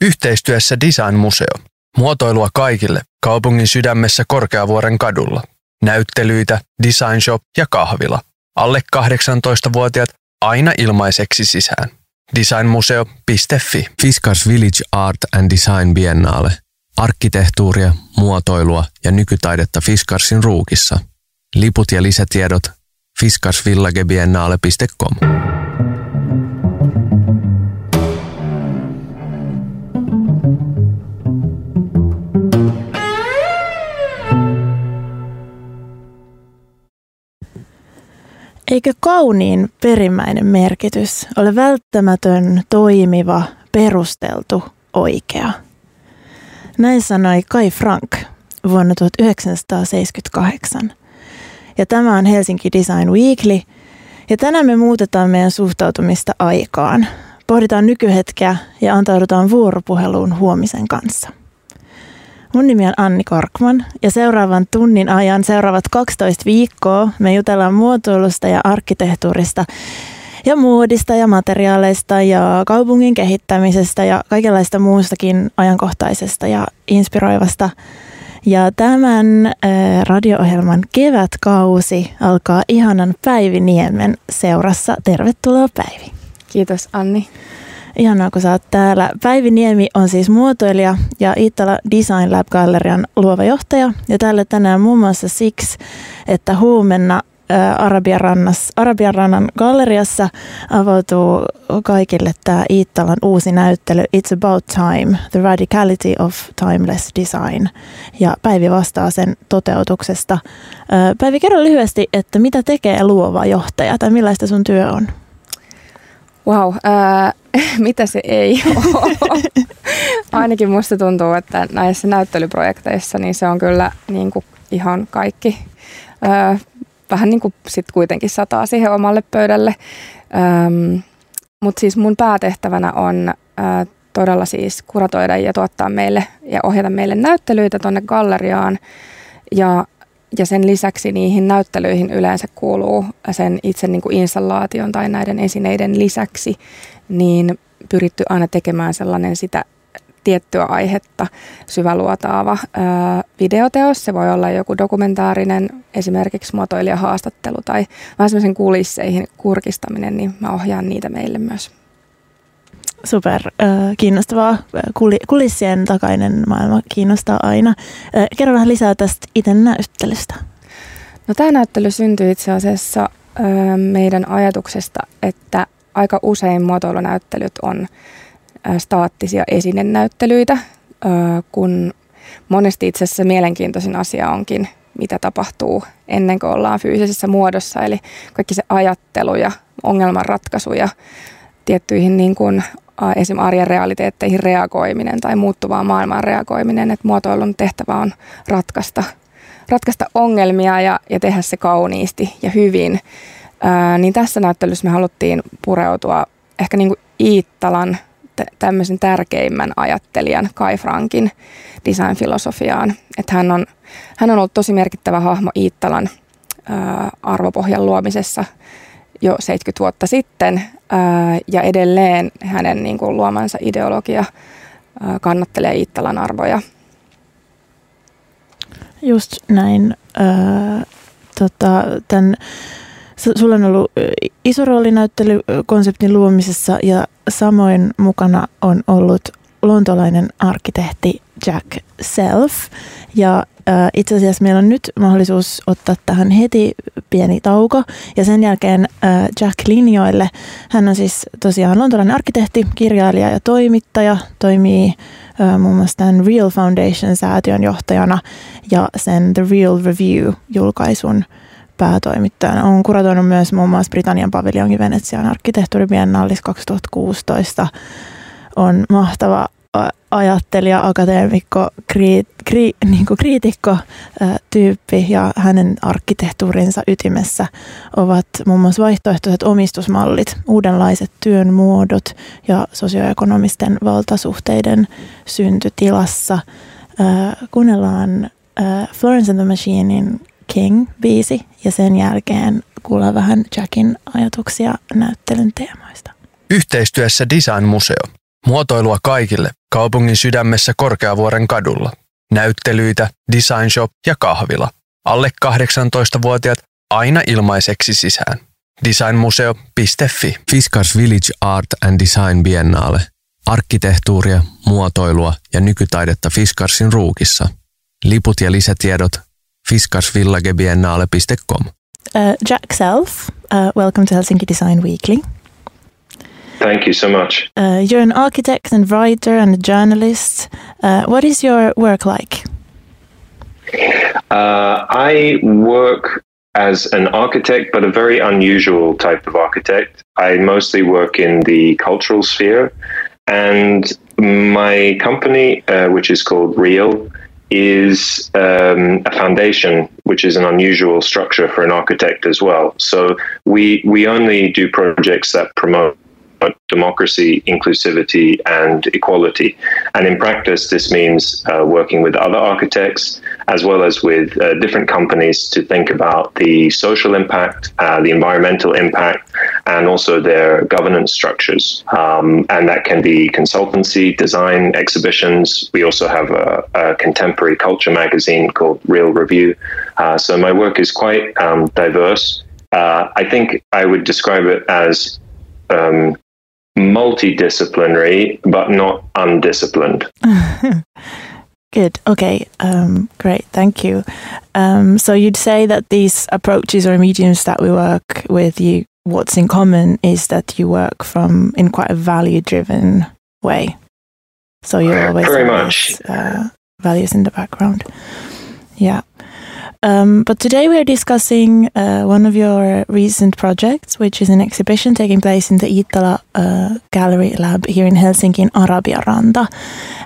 Yhteistyössä Design Museo. Muotoilua kaikille kaupungin sydämessä Korkeavuoren kadulla. Näyttelyitä, design shop ja kahvila. Alle 18-vuotiaat aina ilmaiseksi sisään. Designmuseo.fi Fiskars Village Art and Design Biennale. Arkkitehtuuria, muotoilua ja nykytaidetta Fiskarsin ruukissa. Liput ja lisätiedot fiskarsvillagebiennale.com. Eikö kauniin perimmäinen merkitys ole välttämätön, toimiva, perusteltu, oikea? Näin sanoi Kai Frank vuonna 1978. Ja tämä on Helsinki Design Weekly. Ja tänään me muutetaan meidän suhtautumista aikaan. Pohditaan nykyhetkeä ja antaudutaan vuoropuheluun huomisen kanssa. Mun nimi on Anni Korkman ja seuraavan tunnin ajan, seuraavat 12 viikkoa, me jutellaan muotoilusta ja arkkitehtuurista ja muodista ja materiaaleista ja kaupungin kehittämisestä ja kaikenlaista muustakin ajankohtaisesta ja inspiroivasta. Ja tämän radio-ohjelman kevätkausi alkaa ihanan Päivi Niemen seurassa. Tervetuloa Päivi. Kiitos Anni. Ihanaa, kun sä oot täällä. Päivi Niemi on siis muotoilija ja Iittala Design Lab Gallerian luova johtaja. Ja täällä tänään muun muassa siksi, että huomenna Arabian, Arabian rannan galleriassa avautuu kaikille tämä Iittalan uusi näyttely It's About Time, The Radicality of Timeless Design. Ja Päivi vastaa sen toteutuksesta. Päivi, kerro lyhyesti, että mitä tekee luova johtaja tai millaista sun työ on? Wow, äh, mitä se ei ole? Ainakin musta tuntuu, että näissä näyttelyprojekteissa niin se on kyllä niin kuin ihan kaikki. Äh, vähän niin kuin sit kuitenkin sataa siihen omalle pöydälle. Ähm, Mutta siis mun päätehtävänä on äh, todella siis kuratoida ja tuottaa meille ja ohjata meille näyttelyitä tuonne galleriaan. Ja ja sen lisäksi niihin näyttelyihin yleensä kuuluu sen itse niin kuin installaation tai näiden esineiden lisäksi, niin pyritty aina tekemään sellainen sitä tiettyä aihetta syväluotaava ää, videoteos. Se voi olla joku dokumentaarinen, esimerkiksi muotoilijahaastattelu tai vähän semmoisen kulisseihin kurkistaminen, niin mä ohjaan niitä meille myös super kiinnostavaa. Kulissien takainen maailma kiinnostaa aina. Kerro vähän lisää tästä itse näyttelystä. No, tämä näyttely syntyi itse asiassa meidän ajatuksesta, että aika usein muotoilunäyttelyt on staattisia esinenäyttelyitä, kun monesti itse asiassa mielenkiintoisin asia onkin, mitä tapahtuu ennen kuin ollaan fyysisessä muodossa. Eli kaikki se ajattelu ja ongelmanratkaisu ja tiettyihin niin kuin esim. arjen realiteetteihin reagoiminen tai muuttuvaan maailmaan reagoiminen, että muotoilun tehtävä on ratkaista, ratkaista ongelmia ja, ja tehdä se kauniisti ja hyvin. Ää, niin tässä näyttelyssä me haluttiin pureutua ehkä niin kuin Iittalan tämmöisen tärkeimmän ajattelijan Kai Frankin design-filosofiaan. Että hän on, hän on ollut tosi merkittävä hahmo Iittalan ää, arvopohjan luomisessa jo 70 vuotta sitten ja edelleen hänen niin kuin, luomansa ideologia kannattelee Iittalan arvoja. Just näin. Äh, tota, tämän, sulla on ollut iso rooli näyttelykonseptin luomisessa ja samoin mukana on ollut lontolainen arkkitehti Jack Self. Ja itse asiassa meillä on nyt mahdollisuus ottaa tähän heti pieni tauko ja sen jälkeen äh, Jack linjoille. Hän on siis tosiaan lontolainen arkkitehti, kirjailija ja toimittaja, toimii äh, muun muassa tämän Real Foundation-säätiön johtajana ja sen The Real Review-julkaisun päätoimittajana. On kuratoinut myös muun muassa Britannian paviljonkin Venetsian arkkitehtuuribiennaalis 2016 on mahtava ajattelija, akateemikko, kri, kri, niin kuin kriitikko tyyppi ja hänen arkkitehtuurinsa ytimessä ovat muun muassa vaihtoehtoiset omistusmallit, uudenlaiset työn muodot ja sosioekonomisten valtasuhteiden syntytilassa. Ää, kuunnellaan Florence and the Machinein King-biisi ja sen jälkeen kuullaan vähän Jackin ajatuksia näyttelyn teemoista. Yhteistyössä Design Museo. Muotoilua kaikille kaupungin sydämessä Korkeavuoren kadulla. Näyttelyitä, design shop ja kahvila. Alle 18-vuotiaat aina ilmaiseksi sisään. Designmuseo.fi Fiskars Village Art and Design Biennale. Arkkitehtuuria, muotoilua ja nykytaidetta Fiskarsin ruukissa. Liput ja lisätiedot fiskarsvillagebiennale.com. Uh, Jack Self, uh, welcome to Helsinki Design Weekly. Thank you so much. Uh, you're an architect and writer and a journalist. Uh, what is your work like? Uh, I work as an architect, but a very unusual type of architect. I mostly work in the cultural sphere, and my company, uh, which is called Real, is um, a foundation, which is an unusual structure for an architect as well. So we we only do projects that promote democracy, inclusivity, and equality. And in practice, this means uh, working with other architects as well as with uh, different companies to think about the social impact, uh, the environmental impact, and also their governance structures. Um, and that can be consultancy, design, exhibitions. We also have a, a contemporary culture magazine called Real Review. Uh, so my work is quite um, diverse. Uh, I think I would describe it as um, multidisciplinary, but not undisciplined. Good. Okay. Um, great. Thank you. Um, so you'd say that these approaches or mediums that we work with, you what's in common is that you work from in quite a value-driven way. So you're always very much uh, values in the background. Yeah. Um, but today we are discussing uh, one of your recent projects, which is an exhibition taking place in the Itala uh, Gallery Lab here in Helsinki in Arabia Randa.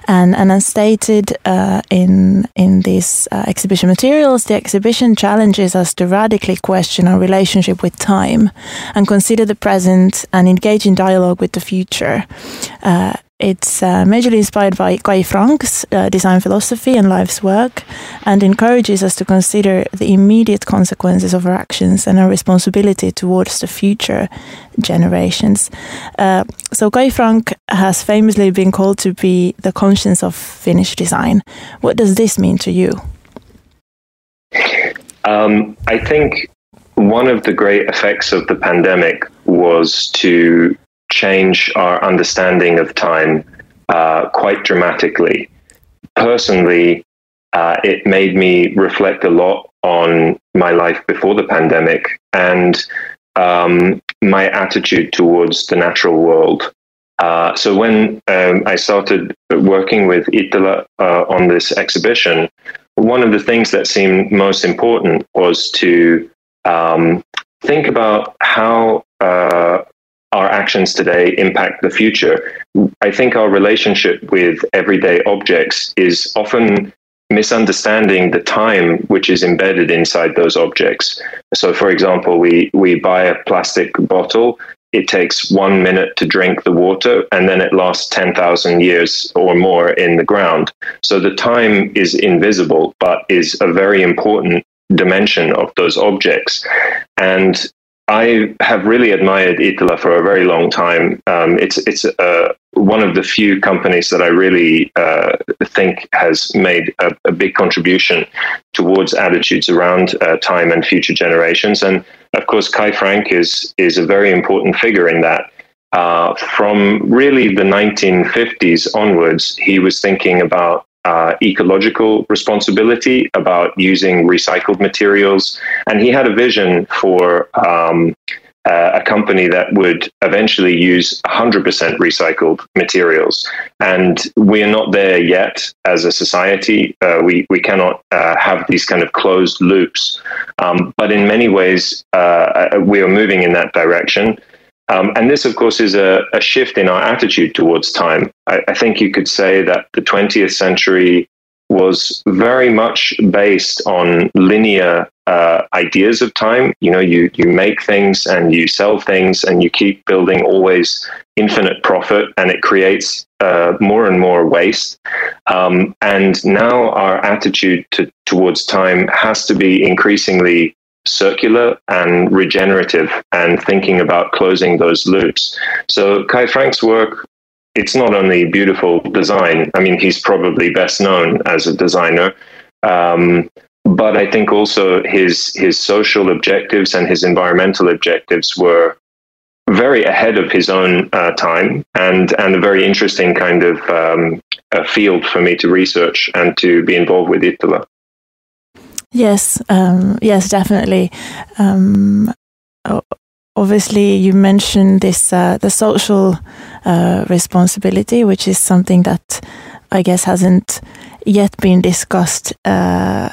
And, and as stated uh, in, in these uh, exhibition materials, the exhibition challenges us to radically question our relationship with time and consider the present and engage in dialogue with the future. It's uh, majorly inspired by Kai Frank's uh, design philosophy and life's work and encourages us to consider the immediate consequences of our actions and our responsibility towards the future generations. Uh, so, Kai Frank has famously been called to be the conscience of Finnish design. What does this mean to you? Um, I think one of the great effects of the pandemic was to change our understanding of time uh, quite dramatically. Personally, uh, it made me reflect a lot on my life before the pandemic and um, my attitude towards the natural world. Uh, so when um, I started working with Itala uh, on this exhibition, one of the things that seemed most important was to um, think about how uh, our actions today impact the future. I think our relationship with everyday objects is often misunderstanding the time which is embedded inside those objects. So, for example, we, we buy a plastic bottle. It takes one minute to drink the water, and then it lasts 10,000 years or more in the ground. So the time is invisible, but is a very important dimension of those objects. And I have really admired Itala for a very long time. Um, it's it's uh, one of the few companies that I really uh, think has made a, a, big contribution towards attitudes around uh, time and future generations. And of course, Kai Frank is is a very important figure in that. Uh, from really the 1950s onwards, he was thinking about uh, ecological responsibility about using recycled materials. And he had a vision for um, uh, a company that would eventually use 100% recycled materials. And we are not there yet as a society. Uh, we, we cannot uh, have these kind of closed loops. Um, but in many ways, uh, we are moving in that direction. Um, and this, of course, is a, a, shift in our attitude towards time. I, I, think you could say that the 20th century was very much based on linear uh, ideas of time. You know, you, you make things and you sell things and you keep building always infinite profit and it creates uh, more and more waste. Um, and now our attitude to, towards time has to be increasingly circular and regenerative and thinking about closing those loops. So Kai Frank's work it's not only beautiful design. I mean, he's probably best known as a designer, um, but I think also his his social objectives and his environmental objectives were very ahead of his own uh, time and and a very interesting kind of um, field for me to research and to be involved with Ittala. Yes, um, yes, definitely. Um, obviously, you mentioned this uh, the social uh, responsibility, which is something that I guess hasn't yet been discussed uh,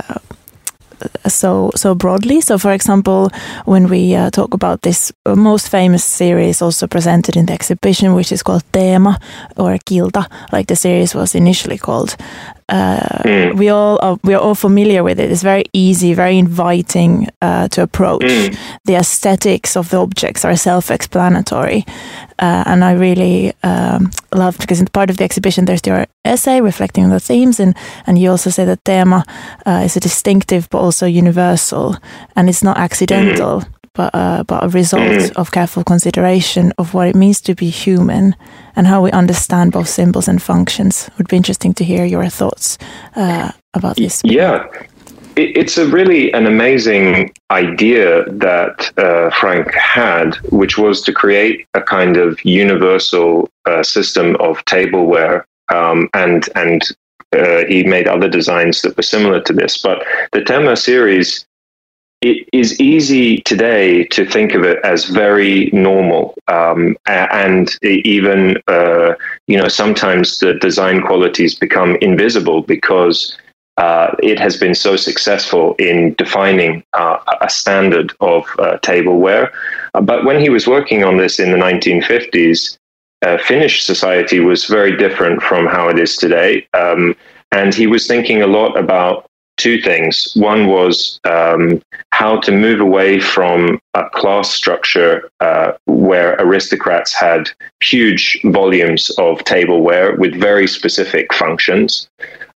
so so broadly. So, for example, when we uh, talk about this most famous series, also presented in the exhibition, which is called Teema or Kilta, like the series was initially called, uh, mm. we all are, we are all familiar with it. It's very easy, very inviting uh, to approach. Mm. The aesthetics of the objects are self-explanatory, uh, and I really um, loved because in part of the exhibition there's your essay reflecting on the themes, and and you also say that Teema uh, is a distinctive but also universal, and it's not accidental. Mm but, uh, but a result mm. of careful consideration of what it means to be human and how we understand both symbols and functions. It would be interesting to hear your thoughts uh, about this. Yeah, it's a really an amazing idea that uh, Frank had, which was to create a kind of universal uh, system of tableware, um, and and uh, he made other designs that were similar to this. But the Teema series it is easy today to think of it as very normal, um, and even uh, you know sometimes the design qualities become invisible because uh, it has been so successful in defining uh, a standard of uh, tableware. Uh, but when he was working on this in the 1950s, uh, Finnish society was very different from how it is today. Um, and he was thinking a lot about two things. One was um, how to move away from a class structure uh, where aristocrats had huge volumes of tableware with very specific functions.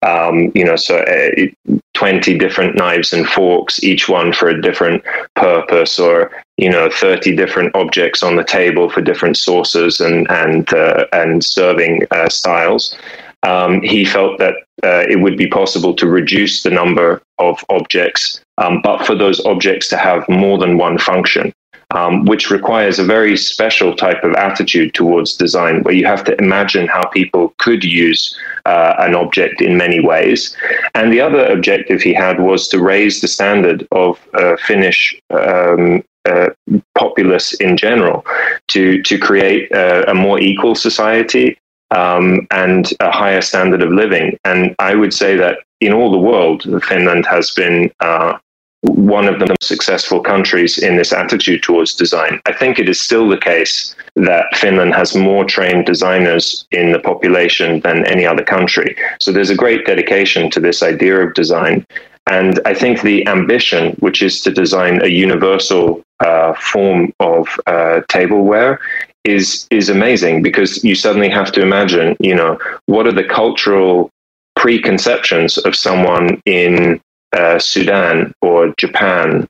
Um, you know, so uh, 20 different knives and forks, each one for a different purpose, or, you know, 30 different objects on the table for different sauces and, and, uh, and serving uh, styles um, he felt that uh, it would be possible to reduce the number of objects, um, but for those objects to have more than one function. Um, which requires a very special type of attitude towards design, where you have to imagine how people could use uh, an object in many ways. And the other objective he had was to raise the standard of uh, Finnish um, uh, populace in general, to to create uh, a more equal society, um, and a higher standard of living. And I would say that in all the world, Finland has been uh, one of the most successful countries in this attitude towards design. I think it is still the case that Finland has more trained designers in the population than any other country. So there's a great dedication to this idea of design. And I think the ambition, which is to design a universal uh, form of uh, tableware, is is amazing because you suddenly have to imagine, you know, what are the cultural preconceptions of someone in uh, Sudan or Japan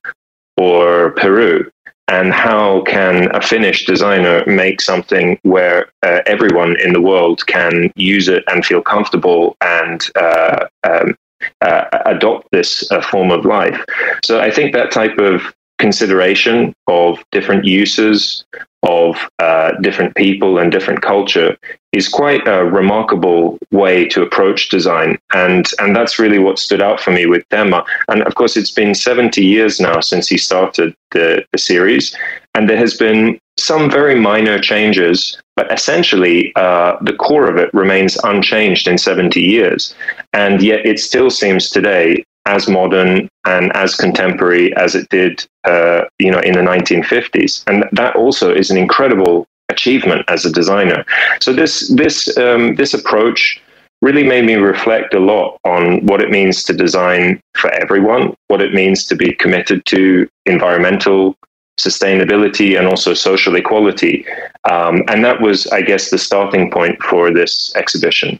or Peru, and how can a Finnish designer make something where uh, everyone in the world can use it and feel comfortable and uh, um, uh, adopt this uh, form of life? So I think that type of consideration of different uses of uh, different people and different culture is quite a remarkable way to approach design. And, and that's really what stood out for me with Teema. And of course, it's been 70 years now since he started the, the series. And there has been some very minor changes, but essentially uh, the core of it remains unchanged in 70 years. And yet it still seems today as modern and as contemporary as it did, uh, you know, in the 1950s. And that also is an incredible achievement as a designer. So this this um, this approach really made me reflect a lot on what it means to design for everyone, what it means to be committed to environmental sustainability and also social equality. Um, and that was, I guess, the starting point for this exhibition.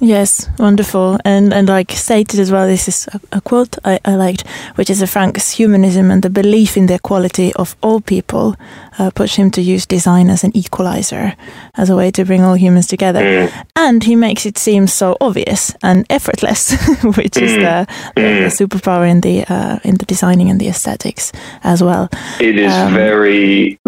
Yes, wonderful. And and like stated as well, this is a, a quote I, I, liked, which is a Frank's humanism and the belief in the equality of all people uh, push him to use design as an equalizer, as a way to bring all humans together. Mm. And he makes it seem so obvious and effortless, which mm. is the, the, mm. the, superpower in the uh, in the designing and the aesthetics as well. It is um, very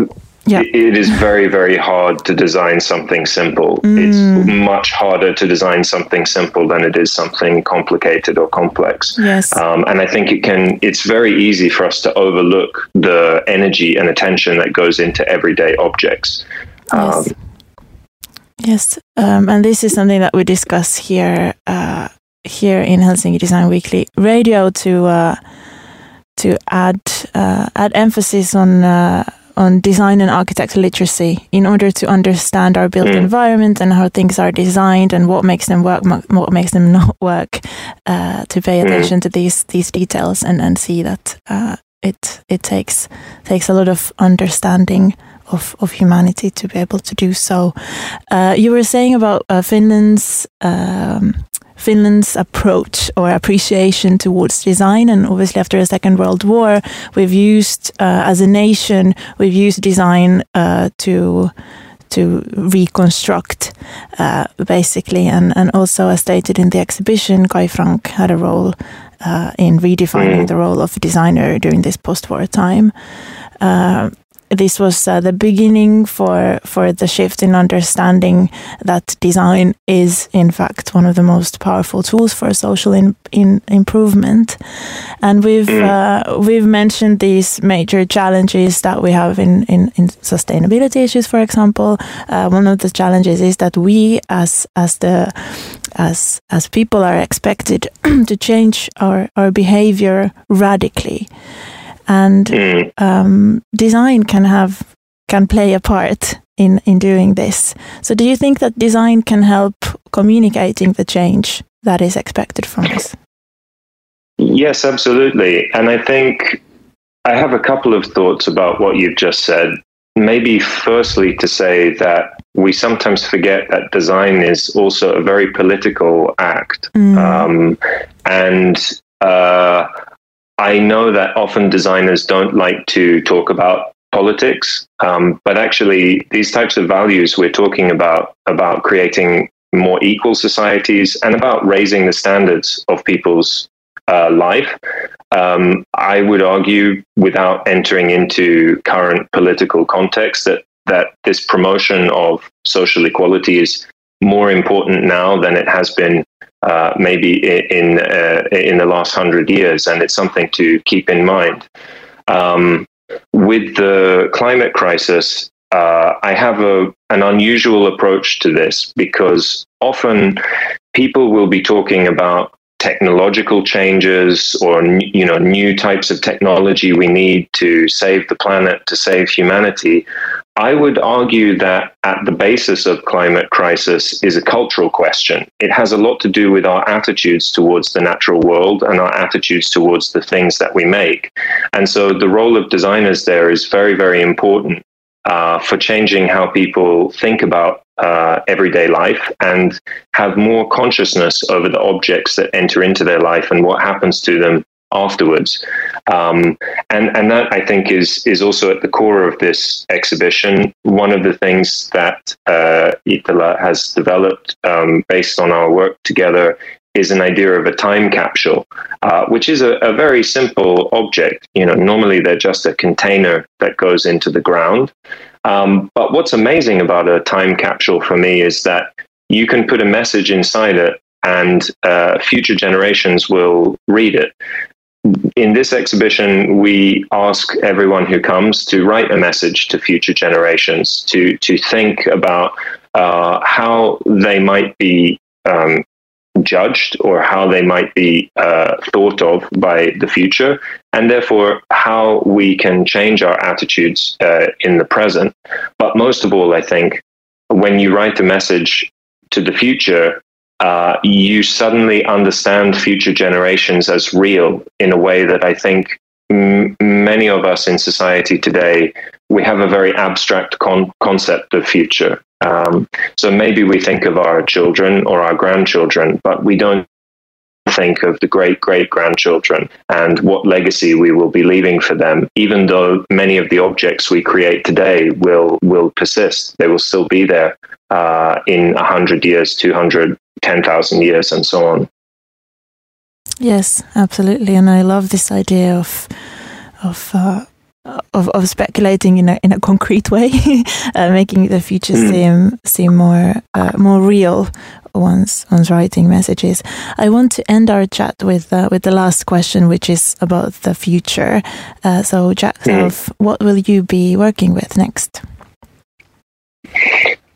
yeah. it is very very hard to design something simple mm. it's much harder to design something simple than it is something complicated or complex yes um, and i think it can it's very easy for us to overlook the energy and attention that goes into everyday objects yes, um, yes. Um, and this is something that we discuss here uh, here in helsinki design weekly radio to uh, to add uh, add emphasis on uh, on design and architecture literacy in order to understand our built mm. environment and how things are designed and what makes them work, what makes them not work. Uh, to pay mm. attention mm. to these these details and and see that uh, it it takes takes a lot of understanding of, of humanity to be able to do so. Uh, you were saying about uh, Finland's um, Finland's approach or appreciation towards design. And obviously, after the Second World War, we've used, uh, as a nation, we've used design uh, to to reconstruct, uh, basically. And, and also, as stated in the exhibition, Kai Frank had a role uh, in redefining mm. the role of a designer during this post war time. Uh, this was uh, the beginning for for the shift in understanding that design is in fact one of the most powerful tools for social in, in improvement. And we've mm. uh, we've mentioned these major challenges that we have in in, in sustainability issues for example. Uh, one of the challenges is that we as as the as as people are expected to change our our behavior radically and mm. um, design can have can play a part in in doing this. So, do you think that design can help communicating the change that is expected from us? Yes, absolutely. And I think I have a couple of thoughts about what you've just said. Maybe, firstly, to say that we sometimes forget that design is also a very political act. Mm. Um, and uh, I know that often designers don't like to talk about politics, um, but actually, these types of values we're talking about about creating more equal societies and about raising the standards of people's uh, life. Um, I would argue, without entering into current political context, that that this promotion of social equality is more important now than it has been uh, maybe in uh, in the last hundred years, and it's something to keep in mind. Um, with the climate crisis, uh, I have a an unusual approach to this because often people will be talking about technological changes or you know new types of technology we need to save the planet to save humanity I would argue that at the basis of climate crisis is a cultural question. It has a lot to do with our attitudes towards the natural world and our attitudes towards the things that we make. And so the role of designers there is very, very important uh, for changing how people think about uh, everyday life and have more consciousness over the objects that enter into their life and what happens to them afterwards. Um, and and that I think is is also at the core of this exhibition. One of the things that uh, Itala has developed um, based on our work together is an idea of a time capsule, uh, which is a, a, very simple object. You know, normally they're just a container that goes into the ground. Um, but what's amazing about a time capsule for me is that you can put a message inside it and uh, future generations will read it. In this exhibition, we ask everyone who comes to write a message to future generations, to to think about uh, how they might be um, judged or how they might be uh, thought of by the future, and therefore how we can change our attitudes uh, in the present. But most of all, I think when you write a message to the future, uh, you suddenly understand future generations as real in a way that I think m- many of us in society today, we have a very abstract con- concept of future. Um, so maybe we think of our children or our grandchildren, but we don't think of the great great grandchildren and what legacy we will be leaving for them even though many of the objects we create today will will persist. They will still be there uh, in 100 years 200 10,000 years and so on. Yes absolutely. And i love this idea of of uh, of, of speculating in a in a concrete way, uh, making the future mm. seem seem more uh, more real once once writing messages. I want to end our chat with uh, with the last question, which is about the future. Uh, so, Jack, mm. what will you be working with next?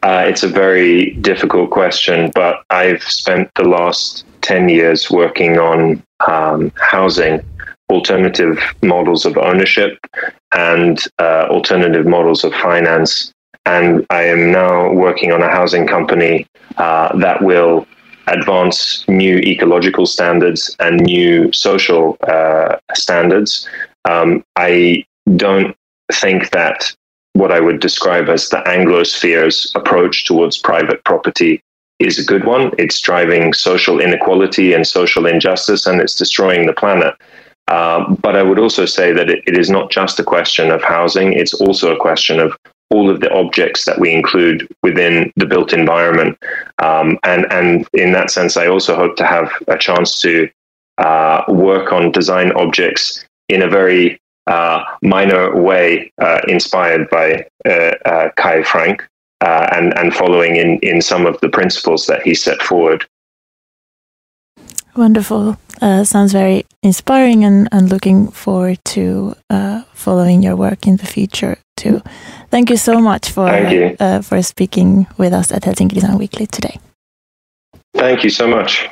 Uh, it's a very difficult question, but I've spent the last ten years working on um, housing alternative models of ownership and uh, alternative models of finance. And I am now working on a housing company uh, that will advance new ecological standards and new social uh, standards. Um, I don't think that what I would describe as the Anglosphere's approach towards private property is a good one. It's driving social inequality and social injustice, and it's destroying the planet. Um, but I would also say that it, it is not just a question of housing, it's also a question of all of the objects that we include within the built environment. Um, and, and in that sense, I also hope to have a chance to uh, work on design objects in a very uh, minor way, uh, inspired by uh, uh, Kai Frank. Uh, and, and following in, in some of the principles that he set forward. Wonderful. Uh, sounds very inspiring and, and looking forward to uh, following your work in the future too. Thank you so much for, uh, for speaking with us at Helsinki Design Weekly today. Thank you so much.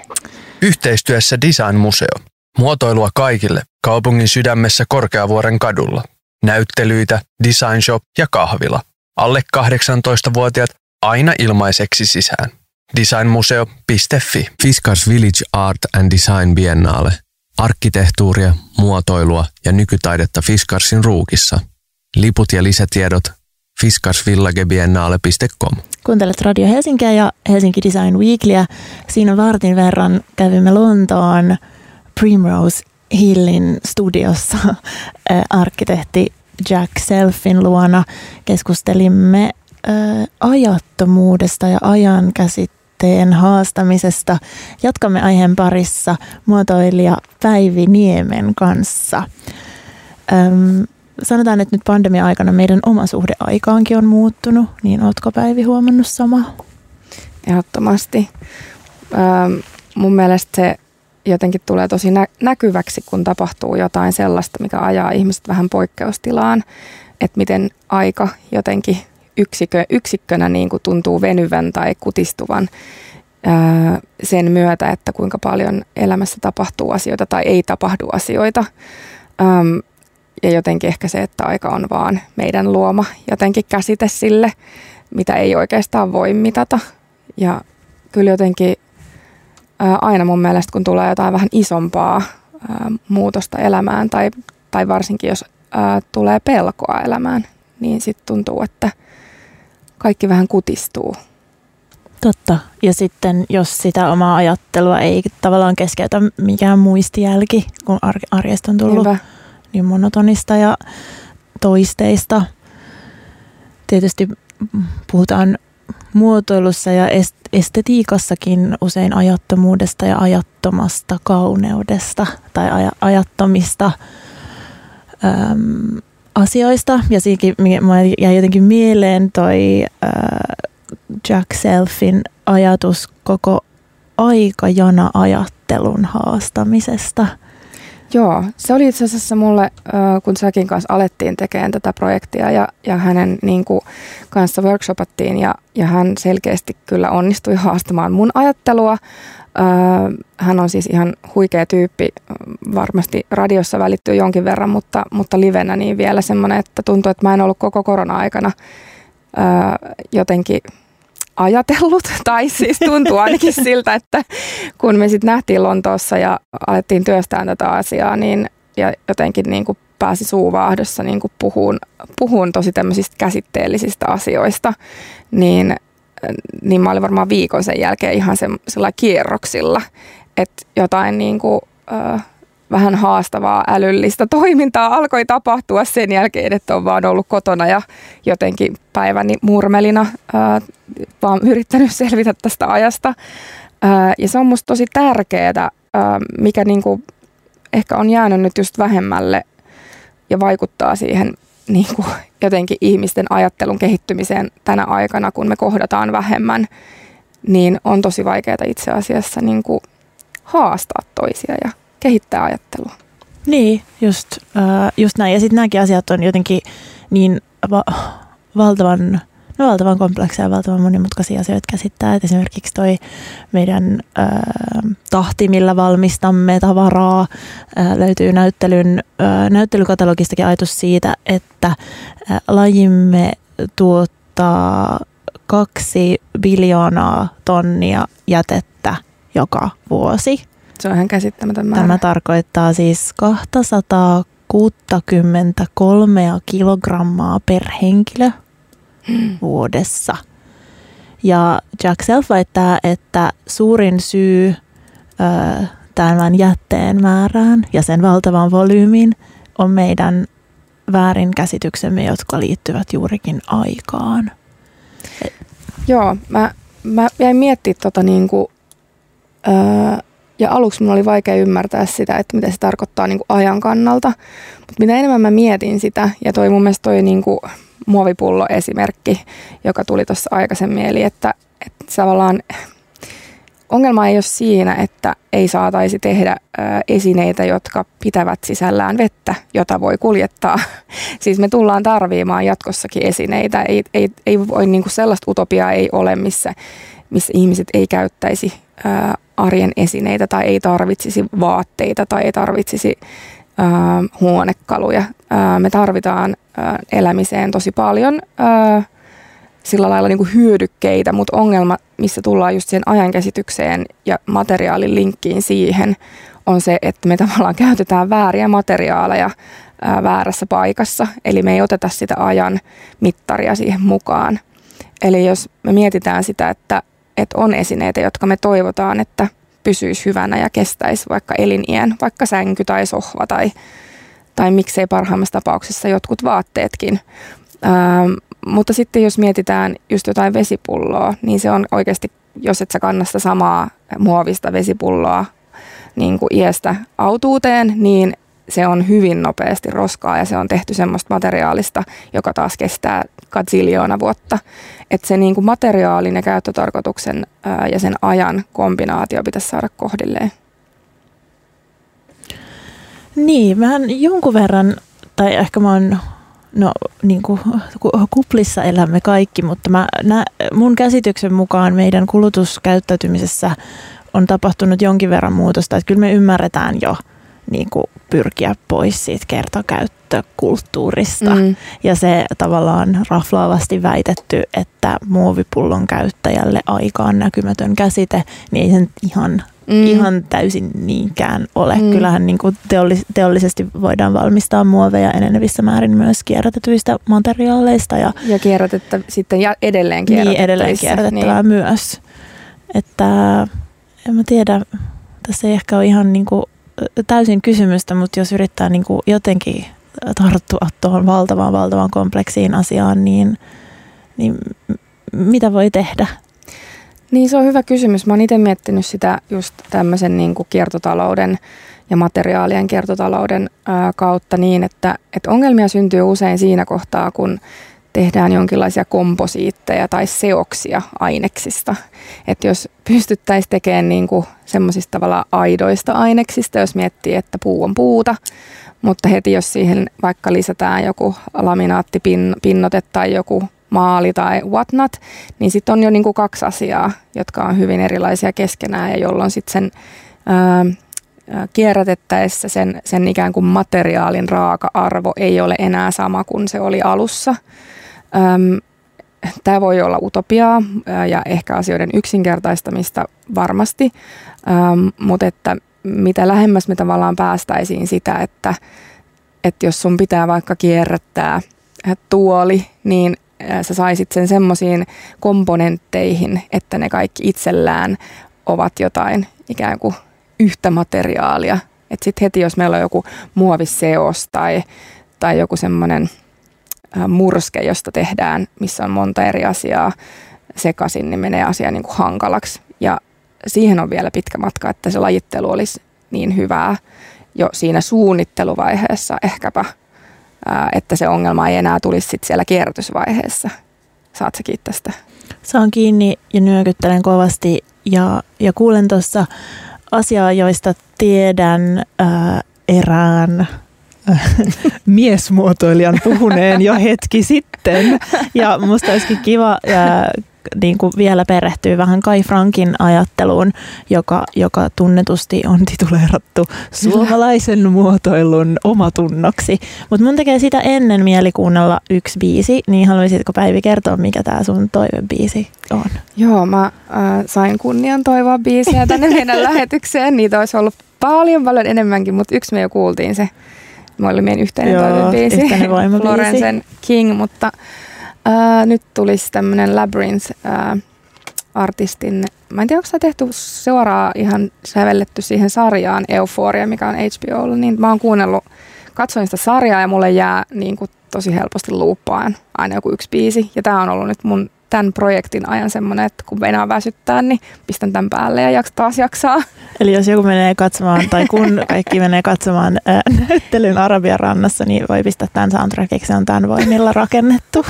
Yhteistyössä Design Museo. Muotoilua kaikille kaupungin sydämessä Korkeavuoren kadulla. Näyttelyitä, design shop ja kahvila. Alle 18-vuotiaat aina ilmaiseksi sisään designmuseo.fi. Fiskars Village Art and Design Biennale. Arkkitehtuuria, muotoilua ja nykytaidetta Fiskarsin ruukissa. Liput ja lisätiedot fiskarsvillagebiennale.com. Kuuntelet Radio Helsinkiä ja Helsinki Design Weeklyä. Siinä vartin verran kävimme Lontoon Primrose Hillin studiossa arkkitehti Jack Selfin luona. Keskustelimme ajattomuudesta ja ajan käsittelystä haasteiden haastamisesta. Jatkamme aiheen parissa muotoilija Päivi Niemen kanssa. Öm, sanotaan, että nyt pandemia-aikana meidän oma suhde aikaankin on muuttunut, niin oletko Päivi huomannut sama? Ehdottomasti. Öm, mun mielestä se jotenkin tulee tosi nä- näkyväksi, kun tapahtuu jotain sellaista, mikä ajaa ihmiset vähän poikkeustilaan, että miten aika jotenkin yksikö, yksikkönä niin kuin tuntuu venyvän tai kutistuvan ää, sen myötä, että kuinka paljon elämässä tapahtuu asioita tai ei tapahdu asioita. Äm, ja jotenkin ehkä se, että aika on vaan meidän luoma jotenkin käsite sille, mitä ei oikeastaan voi mitata. Ja kyllä jotenkin ää, aina mun mielestä, kun tulee jotain vähän isompaa ää, muutosta elämään tai, tai varsinkin jos ää, tulee pelkoa elämään, niin sitten tuntuu, että – kaikki vähän kutistuu. Totta. Ja sitten jos sitä omaa ajattelua ei tavallaan keskeytä mikään muistijälki, kun arjesta on tullut Hyvä. niin monotonista ja toisteista. Tietysti puhutaan muotoilussa ja estetiikassakin usein ajattomuudesta ja ajattomasta kauneudesta tai aj- ajattomista äm, asioista. Ja siinäkin jäi jotenkin mieleen toi äh, Jack Selfin ajatus koko aikajana-ajattelun haastamisesta. Joo, se oli itse asiassa mulle, kun säkin kanssa alettiin tekemään tätä projektia ja, ja hänen niin kuin, kanssa workshopattiin ja, ja hän selkeästi kyllä onnistui haastamaan mun ajattelua hän on siis ihan huikea tyyppi, varmasti radiossa välittyy jonkin verran, mutta, mutta livenä niin vielä semmoinen, että tuntuu, että mä en ollut koko korona-aikana jotenkin ajatellut, tai siis tuntuu ainakin siltä, että kun me sitten nähtiin Lontoossa ja alettiin työstään tätä asiaa, niin ja jotenkin niin kuin pääsi suuvaahdossa niin kuin puhuun, puhuun tosi tämmöisistä käsitteellisistä asioista, niin, niin mä olin varmaan viikon sen jälkeen ihan se, kierroksilla, että jotain niin kuin, äh, vähän haastavaa älyllistä toimintaa alkoi tapahtua sen jälkeen, että on vaan ollut kotona ja jotenkin päiväni murmelina ää, vaan yrittänyt selvitä tästä ajasta. Ää, ja se on musta tosi tärkeää, ää, mikä niinku ehkä on jäänyt nyt just vähemmälle ja vaikuttaa siihen niinku jotenkin ihmisten ajattelun kehittymiseen tänä aikana, kun me kohdataan vähemmän, niin on tosi vaikeaa itse asiassa niinku haastaa toisia ja kehittää ajattelua. Niin, just, äh, just näin. Ja sitten nämäkin asiat on jotenkin niin va- valtavan, no valtavan komplekseja ja valtavan monimutkaisia asioita käsittää. Et esimerkiksi toi meidän äh, tahti, millä valmistamme tavaraa, äh, löytyy näyttelyn, äh, näyttelykatalogistakin ajatus siitä, että äh, lajimme tuottaa kaksi biljoonaa tonnia jätettä joka vuosi. Se on ihan käsittämätön määrä. Tämä tarkoittaa siis 263 kilogrammaa per henkilö. Vuodessa. Ja Jack Self väittää, että suurin syy ö, tämän jätteen määrään ja sen valtavan volyymin on meidän väärinkäsityksemme, jotka liittyvät juurikin aikaan. Joo, mä, mä jäin miettimään tota niinku, öö, ja aluksi minulla oli vaikea ymmärtää sitä, että mitä se tarkoittaa niin kuin ajan kannalta. Mutta mitä enemmän mä mietin sitä, ja toi mun mielestä toi niin kuin muovipullo esimerkki, joka tuli tuossa aikaisemmin, eli että, että tavallaan ongelma ei ole siinä, että ei saataisi tehdä esineitä, jotka pitävät sisällään vettä, jota voi kuljettaa. Siis me tullaan tarviimaan jatkossakin esineitä. Ei, ei, ei voi, niin kuin sellaista utopiaa ei ole, missä, missä ihmiset ei käyttäisi arjen esineitä tai ei tarvitsisi vaatteita tai ei tarvitsisi ää, huonekaluja. Me tarvitaan elämiseen tosi paljon sillä lailla niin kuin hyödykkeitä, mutta ongelma, missä tullaan just siihen ajankäsitykseen ja materiaalin linkkiin siihen, on se, että me tavallaan käytetään vääriä materiaaleja ää, väärässä paikassa, eli me ei oteta sitä ajan mittaria siihen mukaan. Eli jos me mietitään sitä, että että on esineitä, jotka me toivotaan, että pysyisi hyvänä ja kestäisi vaikka elinien, vaikka sänky tai sohva tai, tai miksei parhaimmassa tapauksessa jotkut vaatteetkin. Ähm, mutta sitten jos mietitään just jotain vesipulloa, niin se on oikeasti, jos et sä kanna sitä samaa muovista vesipulloa niin kuin iästä autuuteen, niin se on hyvin nopeasti roskaa ja se on tehty semmoista materiaalista, joka taas kestää katsiljoona vuotta. Että se niin kuin materiaalin ja käyttötarkoituksen ää, ja sen ajan kombinaatio pitäisi saada kohdilleen. Niin, vähän jonkun verran, tai ehkä mä oon, no niin kuin kuplissa elämme kaikki, mutta mä, nä, mun käsityksen mukaan meidän kulutuskäyttäytymisessä on tapahtunut jonkin verran muutosta, että kyllä me ymmärretään jo – niin kuin pyrkiä pois siitä kertakäyttökulttuurista. Mm. Ja se tavallaan raflaavasti väitetty, että muovipullon käyttäjälle aika on näkymätön käsite, niin ei sen ihan, mm. ihan täysin niinkään ole. Mm. Kyllähän niin kuin teollis- teollisesti voidaan valmistaa muoveja enenevissä määrin myös kierrätetyistä materiaaleista. Ja, ja kierrätettä sitten ja edelleen Niin, edelleen kierrätettävää niin. myös. Että en mä tiedä, tässä ei ehkä ole ihan niin kuin täysin kysymystä, mutta jos yrittää niin kuin jotenkin tarttua tuohon valtavan, valtavan kompleksiin asiaan, niin, niin mitä voi tehdä? Niin se on hyvä kysymys. Mä oon itse miettinyt sitä just tämmöisen niin kuin kiertotalouden ja materiaalien kiertotalouden ää, kautta niin, että, että ongelmia syntyy usein siinä kohtaa, kun tehdään jonkinlaisia komposiitteja tai seoksia aineksista. Että jos pystyttäisiin tekemään niin semmoisista tavalla aidoista aineksista, jos miettii, että puu on puuta, mutta heti jos siihen vaikka lisätään joku laminaattipinnote tai joku maali tai whatnot, niin sitten on jo niin kuin kaksi asiaa, jotka on hyvin erilaisia keskenään ja jolloin sitten sen ää, kierrätettäessä sen, sen ikään kuin materiaalin raaka-arvo ei ole enää sama kuin se oli alussa. Tämä voi olla utopiaa ja ehkä asioiden yksinkertaistamista varmasti, mutta että mitä lähemmäs me tavallaan päästäisiin sitä, että, että jos sun pitää vaikka kierrättää tuoli, niin sä saisit sen semmoisiin komponentteihin, että ne kaikki itsellään ovat jotain ikään kuin yhtä materiaalia. Että sitten heti, jos meillä on joku muoviseos tai, tai joku semmoinen murske, josta tehdään, missä on monta eri asiaa sekaisin, niin menee asia niin kuin hankalaksi. Ja siihen on vielä pitkä matka, että se lajittelu olisi niin hyvää jo siinä suunnitteluvaiheessa ehkäpä, että se ongelma ei enää tulisi sit siellä kierrätysvaiheessa. Saat sä kiittää tästä? Saan kiinni ja nyökyttelen kovasti ja, ja kuulen tuossa asiaa, joista tiedän ää, erään miesmuotoilijan puhuneen jo hetki sitten. Ja musta olisikin kiva niin kuin vielä perehtyy vähän Kai Frankin ajatteluun, joka, joka tunnetusti on tituleerattu suomalaisen muotoilun omatunnoksi. Mutta mun tekee sitä ennen mieli kuunnella yksi biisi, niin haluaisitko Päivi kertoa, mikä tämä sun toivebiisi on? Joo, mä äh, sain kunnian toivoa biisiä tänne meidän lähetykseen. Niitä olisi ollut paljon paljon enemmänkin, mutta yksi me jo kuultiin se. Mä oli meidän yhteinen Joo, toivebiisi, Florensen King, mutta Ää, nyt tulisi tämmöinen Labyrinth-artistin, mä en tiedä, onko se tehty suoraan ihan sävelletty siihen sarjaan Euphoria, mikä on HBO, niin mä oon kuunnellut, katsoin sitä sarjaa ja mulle jää niin kuin tosi helposti luuppaan aina joku yksi biisi. Ja tää on ollut nyt mun tämän projektin ajan semmoinen, että kun meinaa väsyttää, niin pistän tämän päälle ja jaks, taas jaksaa. Eli jos joku menee katsomaan, tai kun kaikki menee katsomaan ää, näyttelyn Arabian rannassa, niin voi pistää tämän soundtrackiksi, se on tämän voimilla rakennettu.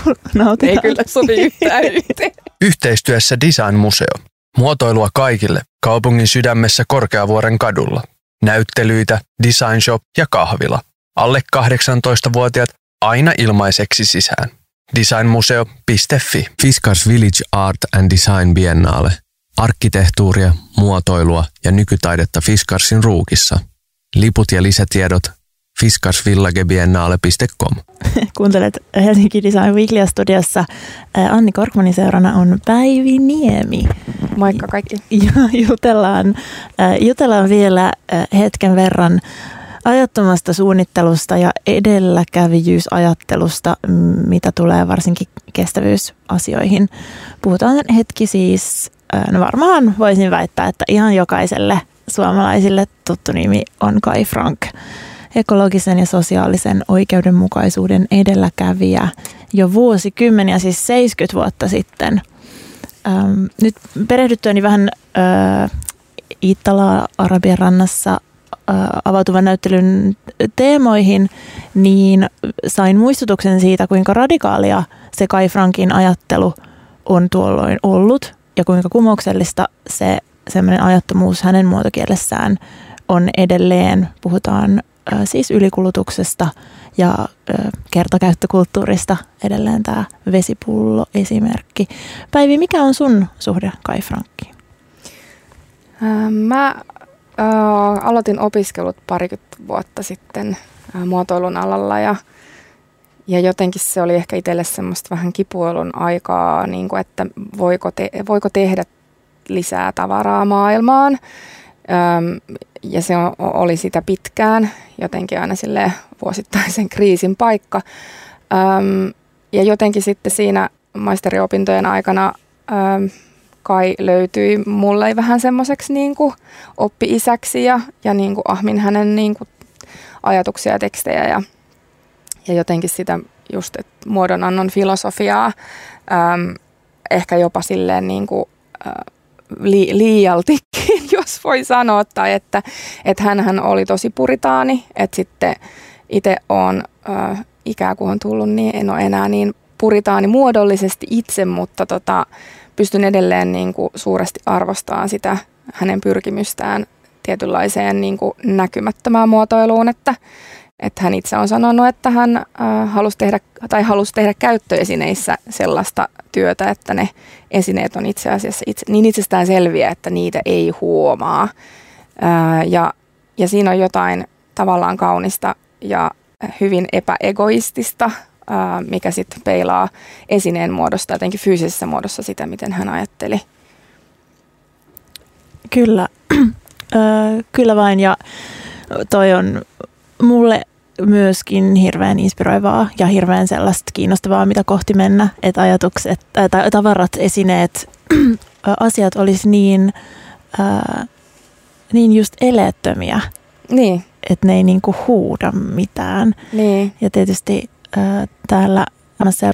Ei kyllä sovi yhtään yhteen. Yhteistyössä Design Museo. Muotoilua kaikille kaupungin sydämessä Korkeavuoren kadulla. Näyttelyitä, design shop ja kahvila. Alle 18-vuotiaat aina ilmaiseksi sisään designmuseo.fi. Fiskars Village Art and Design Biennale. Arkkitehtuuria, muotoilua ja nykytaidetta Fiskarsin ruukissa. Liput ja lisätiedot fiskarsvillagebiennale.com. Kuuntelet Helsinki Design Weekly studiossa. Anni Korkmanin seurana on Päivi Niemi. Moikka kaikki. Ja jutellaan, jutellaan vielä hetken verran ajattomasta suunnittelusta ja edelläkävijyysajattelusta, mitä tulee varsinkin kestävyysasioihin. Puhutaan hetki siis, no varmaan voisin väittää, että ihan jokaiselle suomalaisille tuttu nimi on Kai Frank. Ekologisen ja sosiaalisen oikeudenmukaisuuden edelläkävijä jo vuosikymmeniä, siis 70 vuotta sitten. Nyt perehdyttyäni vähän äh, Itala-Arabian rannassa avautuvan näyttelyn teemoihin, niin sain muistutuksen siitä, kuinka radikaalia se Kai Frankin ajattelu on tuolloin ollut ja kuinka kumouksellista se semmoinen ajattomuus hänen muotokielessään on edelleen. Puhutaan siis ylikulutuksesta ja kertakäyttökulttuurista edelleen tämä vesipullo esimerkki. Päivi, mikä on sun suhde Kai Frankkiin? Mä Äh, aloitin opiskelut parikymmentä vuotta sitten muotoilun alalla ja, ja jotenkin se oli ehkä itselle semmoista vähän kipuilun aikaa, niin kuin, että voiko, te, voiko tehdä lisää tavaraa maailmaan. Ja se on, oli sitä pitkään, jotenkin aina sille vuosittaisen kriisin paikka. Ja jotenkin sitten siinä maisteriopintojen aikana Kai löytyi mulle vähän semmoiseksi niin oppi-isäksi ja, ja niin kuin ahmin hänen niin kuin ajatuksia ja tekstejä ja, ja jotenkin sitä just että muodonannon filosofiaa äm, ehkä jopa silleen niin kuin, äh, li, liialtikin, jos voi sanoa, tai että, että hän oli tosi puritaani, että sitten itse on äh, ikään kuin on tullut, niin en ole enää niin puritaani muodollisesti itse, mutta tota, pystyn edelleen niin kuin suuresti arvostamaan sitä hänen pyrkimystään tietynlaiseen niin kuin näkymättömään muotoiluun, että, että hän itse on sanonut, että hän äh, halusi, tehdä, tai halusi tehdä käyttöesineissä sellaista työtä, että ne esineet on itse asiassa itse, niin itsestään selviä, että niitä ei huomaa. Äh, ja, ja siinä on jotain tavallaan kaunista ja hyvin epäegoistista mikä sitten peilaa esineen muodosta, jotenkin fyysisessä muodossa sitä, miten hän ajatteli. Kyllä, kyllä vain ja toi on mulle myöskin hirveän inspiroivaa ja hirveän sellaista kiinnostavaa, mitä kohti mennä. Että ajatukset, tai tavarat, esineet, asiat olisi niin, niin just eleettömiä, Niin, että ne ei niinku huuda mitään. niin. Ja tietysti täällä Amassa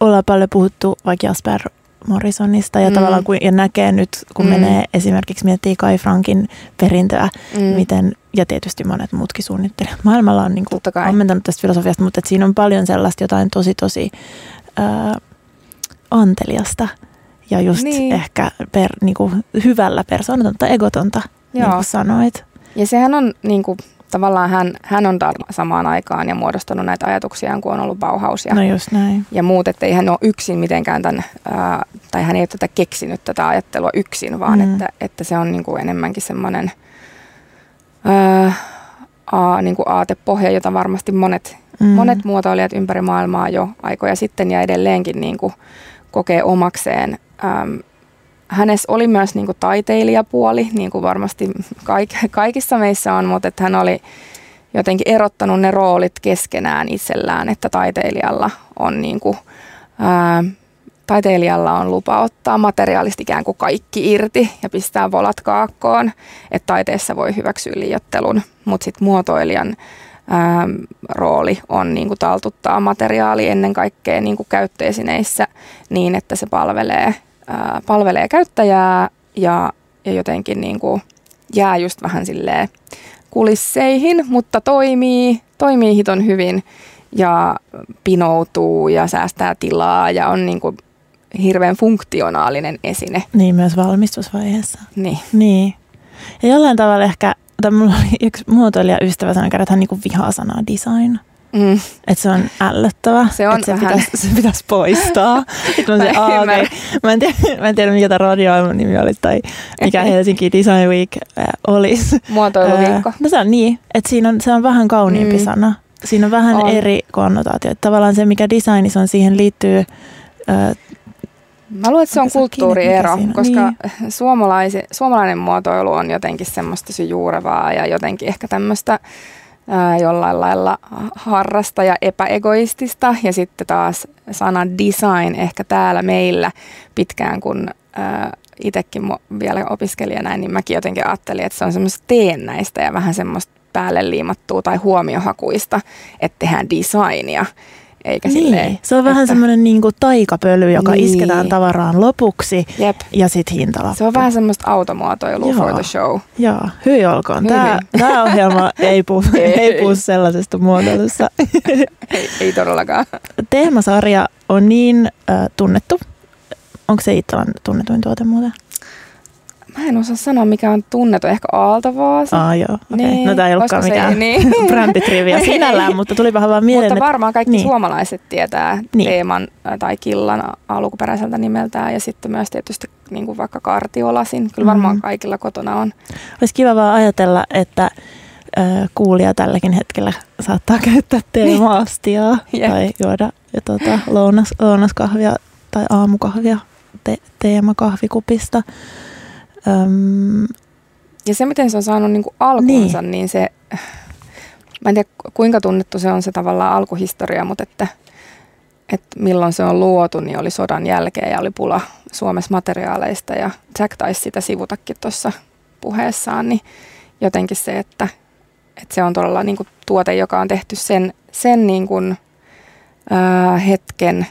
ollaan paljon puhuttu vaikka Jasper Morrisonista ja Mm. tavallaan kun, ja näkee nyt, kun Mm. menee esimerkiksi miettii Kai Frankin perintöä, Mm. miten, ja tietysti monet muutkin suunnittelijat maailmalla on niin kuin ammentanut tästä filosofiasta, mutta siinä on paljon sellaista jotain tosi tosi äh, anteliasta ja just Niin. niin. ehkä per, niin kuin hyvällä persoonatonta, egotonta, niin Joo. kuin sanoit. Ja sehän on niin kuin, tavallaan hän, hän on samaan aikaan ja muodostanut näitä ajatuksiaan, kun on ollut Bauhaus ja, No just näin. ja muut, että ei hän ole yksin mitenkään tämän, ää, tai hän ei ole tätä keksinyt tätä ajattelua yksin, vaan Mm. että, että se on niin kuin enemmänkin semmoinen ää, a, niin kuin aatepohja, jota varmasti monet, mm. monet muotoilijat ympäri maailmaa jo aikoja sitten ja edelleenkin niin kuin kokee omakseen. Äm, hänessä oli myös niin kuin taiteilijapuoli, niin kuin varmasti kaik, kaikissa meissä on, mutta että hän oli jotenkin erottanut ne roolit keskenään itsellään, että taiteilijalla on niin kuin, ää, taiteilijalla on lupa ottaa materiaalista ikään kuin kaikki irti ja pistää volat kaakkoon, että taiteessa voi hyväksyä liiottelun, mutta sitten muotoilijan ää, rooli on niin kuin taltuttaa materiaali ennen kaikkea niin kuin käyttöesineissä niin, että se palvelee, ää, palvelee käyttäjää ja, ja jotenkin niin kuin jää just vähän silleen kulisseihin, mutta toimii, toimii hiton hyvin ja pinoutuu ja säästää tilaa ja on niin kuin hirveän funktionaalinen esine. Niin myös valmistusvaiheessa. Niin. Niin. Ja jollain tavalla ehkä, tai mulla oli yksi muotoilija ystävä sanoi, että hän niinku vihaa sanaa design. Mm. Että se on ällöttävä. Se on se vähän- pitäisi, se pitäisi poistaa. Sitten mä, se, Aa, okay. mä, en tiedä, mä en tiedä, mikä tämä radioilman nimi oli tai mikä Helsinki Design Week äh, olisi. Muotoiluviikko. Äh, no se on niin, että siinä on, se on vähän kauniimpi Mm. sana. Siinä on vähän On. eri konnotaatio. Tavallaan se, mikä designissa on, siihen liittyy äh, Mä luulen, että se on kulttuuriero, koska Niin. suomalainen muotoilu on jotenkin semmoista tosi juurevaa ja jotenkin ehkä tämmöistä ää, jollain lailla harrasta ja epäegoistista. Ja sitten taas sana design ehkä täällä meillä pitkään, kun itsekin vielä opiskelija näin, niin mäkin jotenkin ajattelin, että se on semmoista teennäistä ja vähän semmoista päälle liimattua tai huomiohakuista, että tehdään designia. Eikä silleen, niin. Se on vähän että- semmoinen niinku taikapöly, joka Niin. isketään tavaraan lopuksi Jep. ja sitten hintalappu. Se on vähän semmoista automuotoilua Joo. for the show. Joo, hyi olkoon. Tämä, tämä ohjelma ei puhu, Ei. ei puhu sellaisesta muotoilussa. Ei, ei todellakaan. Teemasarja on niin äh, tunnettu. Onko se Iittalan tunnetuin tuote muuten? Mä en osaa sanoa, mikä on tunnettu. Ehkä Aaltovaasa. Aa joo, okei. Niin, No tämä ei ollutkaan se- mikään niin. bränditrivia Ei. sinällään, mutta tuli vähän vaan mieleen, Mutta varmaan kaikki niin. suomalaiset tietää Niin. teeman ä, tai killan alkuperäiseltä nimeltään ja sitten myös tietysti niin kuin vaikka kartiolasin. Kyllä varmaan Mhm. kaikilla kotona on. olisi kiva vaan ajatella, että äh, kuulija tälläkin hetkellä saattaa käyttää teemaastiaa Jep. tai juoda ja tuota, lounas, lounaskahvia tai aamukahvia te, teemakahvikupista. Öm, Ja se, miten se on saanut niin kuin alkunsa, niin. niin se, mä en tiedä kuinka tunnettu se on se tavallaan alkuhistoria, mutta että, että milloin se on luotu, niin oli sodan jälkeen ja oli pula Suomessa materiaaleista ja Jack taisi sitä sivutakin tuossa puheessaan, niin jotenkin se, että, että se on todella niin kuin tuote, joka on tehty sen, sen niin kuin, ää, hetken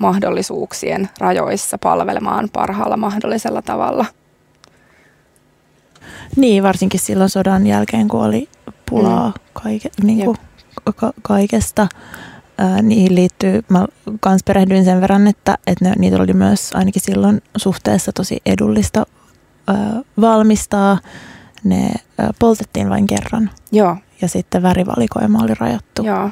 mahdollisuuksien rajoissa palvelemaan parhaalla mahdollisella tavalla. Niin, varsinkin silloin sodan jälkeen, kun oli pulaa mm. kaike, niin kuin, ka- kaikesta. Ää, niihin liittyy, mä kans perehdyin sen verran, että, että ne, niitä oli myös ainakin silloin suhteessa tosi edullista ää, valmistaa. Ne ää, poltettiin vain kerran Joo, ja sitten värivalikoima oli rajattu. Joo.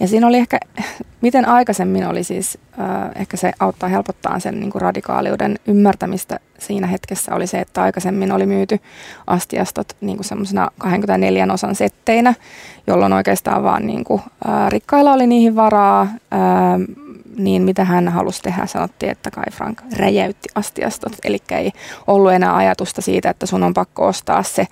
Ja siinä oli ehkä, miten aikaisemmin oli siis, äh, ehkä se auttaa helpottaa sen niin kuin radikaaliuden ymmärtämistä siinä hetkessä oli se, että aikaisemmin oli myyty astiastot niin kuin semmoisena 24 osan setteinä, jolloin oikeastaan vaan niin kuin, äh, rikkailla oli niihin varaa. Äh, niin mitä hän halusi tehdä, sanottiin, että Kai Frank räjäytti astiastot, eli ei ollut enää ajatusta siitä, että sun on pakko ostaa se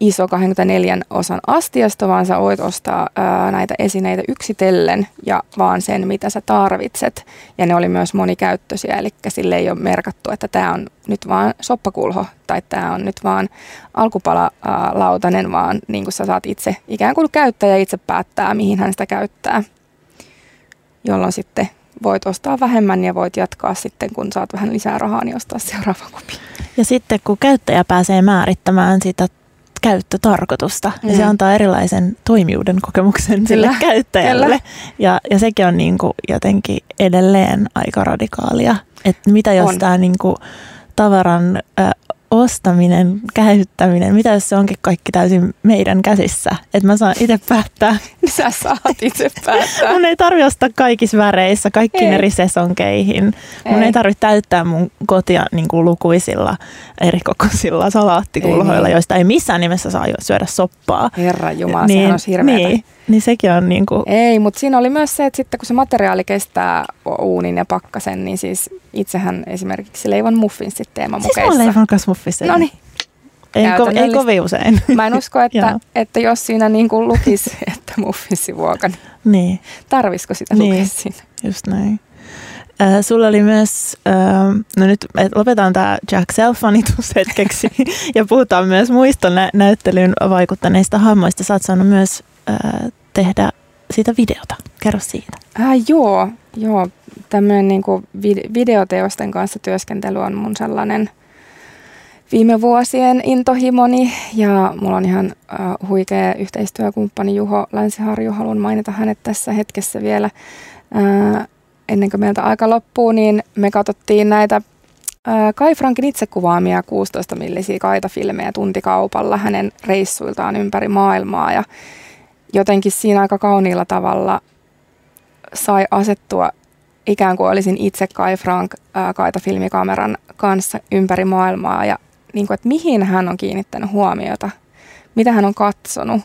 iso 24 osan astiasto, vaan sä voit ostaa ää, näitä esineitä yksitellen ja vaan sen, mitä sä tarvitset. Ja ne oli myös monikäyttöisiä, eli sille ei ole merkattu, että tämä on nyt vaan soppakulho tai tämä on nyt vaan alkupalalautanen, vaan niin kuin sä saat itse ikään kuin käyttäjä itse päättää, mihin hän sitä käyttää. Jolloin sitten voit ostaa vähemmän ja voit jatkaa sitten, kun saat vähän lisää rahaa, niin ostaa seuraava kupi. Ja sitten kun käyttäjä pääsee määrittämään sitä käyttötarkoitusta. Mm. Ja se antaa erilaisen toimijuuden kokemuksen sille Kyllä. käyttäjälle. Kyllä. Ja, ja sekin on niin kuin jotenkin edelleen aika radikaalia. Että mitä jos tämä niin kuin tavaran ö, ostaminen, käyttäminen, mitä jos se onkin kaikki täysin meidän käsissä? Että mä saan itse päättää. Sä saat itse päättää. mun ei tarvi ostaa kaikissa väreissä, kaikki ei. eri sesonkeihin. Ei. Mun ei tarvitse täyttää mun kotia niin kuin lukuisilla eri kokoisilla salaattikulhoilla, ei, joista ei missään nimessä saa syödä soppaa. Herra Jumala, niin, sehän on hirveätä. Niin, niin sekin on niin kuin... Ei, mutta siinä oli myös se, että sitten kun se materiaali kestää uunin ja pakkasen, niin siis itsehän esimerkiksi leivon muffinsit teemamukeissa. Siis mä leivon kanssa muffinsit. No niin. Ei, ko- ei kovin usein. Mä en usko, että, että jos siinä niin kuin lukisi, että muffinsivuoka, niin, niin tarvisiko sitä niin. lukea siinä? Just näin. Äh, sulla oli myös, äh, no nyt lopetaan tämä Jack Self-fanitus hetkeksi ja puhutaan myös muista nä- näyttelyyn vaikuttaneista hahmoista. Sä oot saanut myös äh, tehdä siitä videota. Kerro siitä. Äh, joo, joo. Tämmöinen niin vid- videoteosten kanssa työskentely on mun sellainen viime vuosien intohimoni ja mulla on ihan äh, huikea yhteistyökumppani Juho Länsiharju. Haluan mainita hänet tässä hetkessä vielä. Äh, ennen kuin meiltä aika loppuu, niin me katsottiin näitä Kai Frankin itse kuvaamia 16 millisiä kaitafilmejä tuntikaupalla hänen reissuiltaan ympäri maailmaa ja jotenkin siinä aika kauniilla tavalla sai asettua ikään kuin olisin itse Kai Frank kaitafilmikameran kanssa ympäri maailmaa. Ja niin kuin, että mihin hän on kiinnittänyt huomiota, mitä hän on katsonut.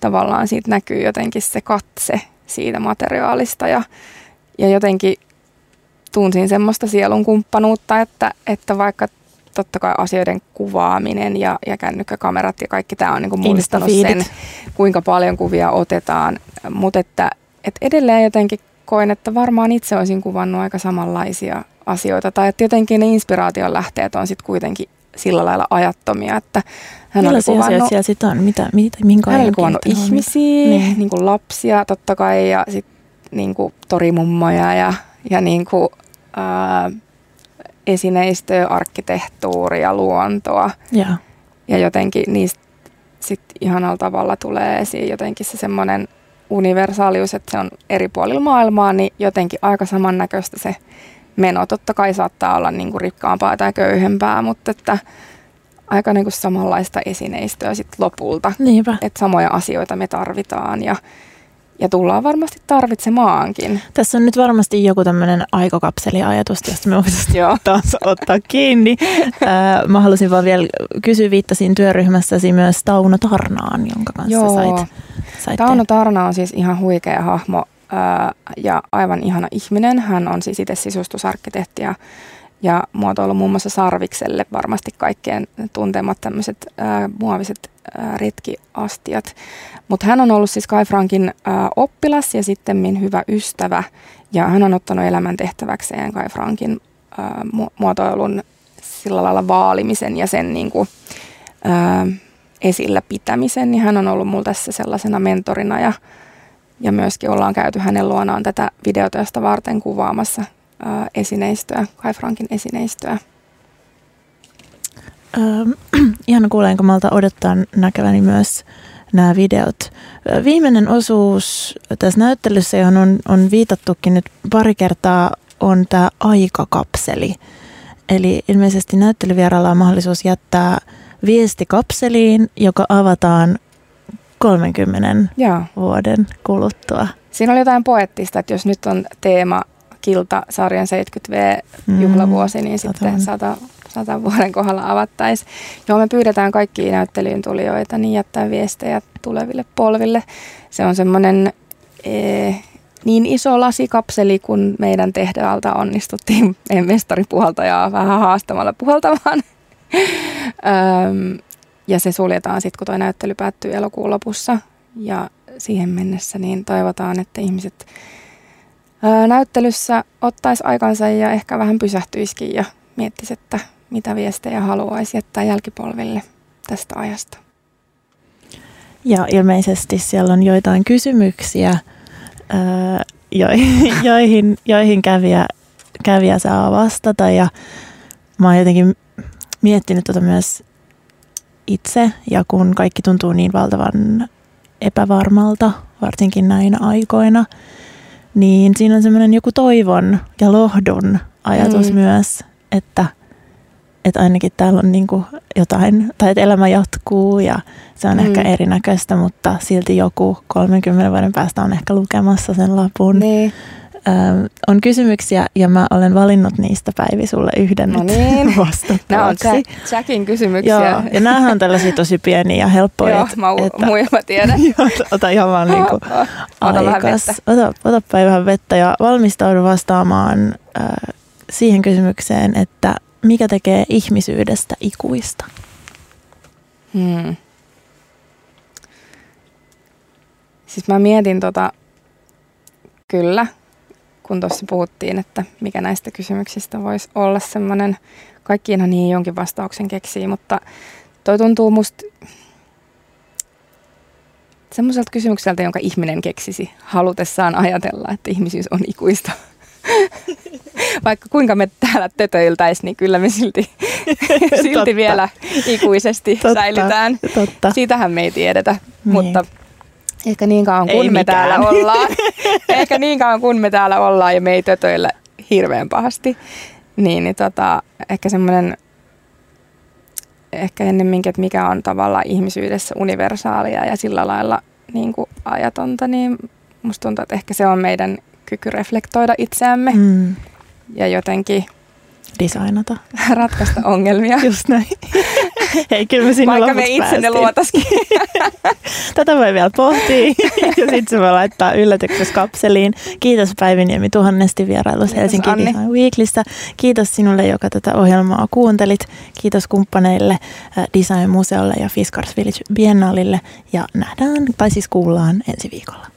Tavallaan siitä näkyy jotenkin se katse siitä materiaalista. Ja ja jotenkin tunsin semmoista sielun kumppanuutta, että, että vaikka totta kai asioiden kuvaaminen ja, ja kännykkäkamerat ja kaikki tämä on niin mullistanut sen, kuinka paljon kuvia otetaan, mutta että, että edelleen jotenkin koin, että varmaan itse olisin kuvannut aika samanlaisia asioita, tai että jotenkin ne inspiraation lähteet on sitten kuitenkin sillä lailla ajattomia, että hän Millaisia oli kuvannut, siellä sit on? Mitä, mitä, minkä hän oli kuvannut ihmisiä, niin. Niin kuin lapsia totta kai, ja sitten niin kuin torimummoja ja, ja niin kuin, ää, esineistöä, arkkitehtuuria, luontoa. Ja, ja jotenkin niistä sitten ihanalla tavalla tulee esiin jotenkin se semmoinen universaalius, että se on eri puolilla maailmaa, niin jotenkin aika samannäköistä se meno. Totta kai saattaa olla niin kuin rikkaampaa tai köyhempää, mutta että aika niin kuin samanlaista esineistöä sitten lopulta. Niinpä. Että samoja asioita me tarvitaan ja ja tullaan varmasti tarvitsemaankin. Tässä on nyt varmasti joku tämmöinen aikakapseliajatus, josta me voitaisiin taas ottaa kiinni. mä halusin vaan vielä kysyä, viittasin työryhmässäsi myös Tauno Tarnaan, jonka kanssa Joo. sait, sait Tauno Tarna on siis ihan huikea hahmo ja aivan ihana ihminen. Hän on siis itse sisustusarkkitehti ja, ja muotoilu muun muassa Sarvikselle varmasti kaikkien tuntemat tämmöiset muoviset retkiastiat. Mutta hän on ollut siis Kai Frankin ää, oppilas ja sitten hyvä ystävä. Ja hän on ottanut elämän tehtäväkseen Kai Frankin ää, muotoilun sillä lailla vaalimisen ja sen niin kuin, ää, esillä pitämisen. Niin hän on ollut mulla tässä sellaisena mentorina ja, ja myöskin ollaan käyty hänen luonaan tätä videotyöstä varten kuvaamassa ää, esineistöä, Kai Frankin esineistöä. Ähm, ihan kuulen, kun malta odottaa näkeväni myös nämä videot. Viimeinen osuus tässä näyttelyssä, johon on, on viitattukin nyt pari kertaa, on tämä aikakapseli. Eli ilmeisesti näyttelyvieraalla on mahdollisuus jättää viesti kapseliin, joka avataan 30 Joo. vuoden kuluttua. Siinä oli jotain poettista, että jos nyt on teema Kilta sarjan 70V-juhlavuosi, niin mm, sitten 100 satan vuoden kohdalla avattaisiin. Joo, me pyydetään kaikki näyttelyyn tulijoita niin jättää viestejä tuleville polville. Se on semmoinen e, niin iso lasikapseli, kun meidän tehdaalta onnistuttiin meidän mestaripuhaltajaa vähän haastamalla puhaltamaan. ja se suljetaan sitten, kun tuo näyttely päättyy elokuun lopussa. Ja siihen mennessä niin toivotaan, että ihmiset näyttelyssä ottaisi aikansa ja ehkä vähän pysähtyisikin ja miettisi, että mitä viestejä haluaisi jättää jälkipolville tästä ajasta. Ja ilmeisesti siellä on joitain kysymyksiä, joihin, joihin kävijä, kävijä saa vastata. Ja mä oon jotenkin miettinyt tota myös itse, ja kun kaikki tuntuu niin valtavan epävarmalta, varsinkin näinä aikoina, niin siinä on semmoinen joku toivon ja lohdun ajatus mm. myös, että, että ainakin täällä on niin jotain, tai että elämä jatkuu ja se on mm. ehkä erinäköistä, mutta silti joku 30 vuoden päästä on ehkä lukemassa sen lapun. Niin. Ö, on kysymyksiä ja mä olen valinnut niistä Päivi sulle yhden no niin. Nämä on Jackin kysymyksiä. Joo, ja nämähän on tällaisia tosi pieniä ja helppoja. Joo, mä, että, muu, mä tiedän. ota ihan vaan niin kuin ota vähän vettä. Ota, ota Päivi vähän vettä ja valmistaudu vastaamaan äh, siihen kysymykseen, että mikä tekee ihmisyydestä ikuista? Hmm. Siis mä mietin tota, kyllä, kun tuossa puhuttiin, että mikä näistä kysymyksistä voisi olla semmoinen, kaikkiinhan niihin jonkin vastauksen keksii, mutta toi tuntuu musta semmoiselta kysymykseltä, jonka ihminen keksisi halutessaan ajatella, että ihmisyys on ikuista. Vaikka kuinka me täällä tötöiltäisiin, niin kyllä me silti, silti vielä ikuisesti totta, säilytään. Totta. Siitähän me ei tiedetä, niin. mutta Ehkä niin kauan kun ei me mitään. täällä ollaan. Ehkä niin kauan kun me täällä ollaan ja me ei tötöillä hirveän pahasti. Niin, niin tota, ehkä semmoinen, ehkä ennemminkin, että mikä on tavallaan ihmisyydessä universaalia ja sillä lailla niin kuin ajatonta, niin musta tuntuu, että ehkä se on meidän kyky reflektoida itseämme mm. ja jotenkin designata. Ratkaista ongelmia. Just näin. Hei, kyllä me sinne Vaikka me itse ne luotaskin. Tätä voi vielä pohtia ja sitten se voi laittaa yllätyksessä kapseliin. Kiitos Päiviniemi tuhannesti vierailussa Helsinki. Design Weeklissä. Kiitos sinulle, joka tätä ohjelmaa kuuntelit. Kiitos kumppaneille äh, Design Museolle ja Fiskars Village Biennaalille ja nähdään, tai siis kuullaan ensi viikolla.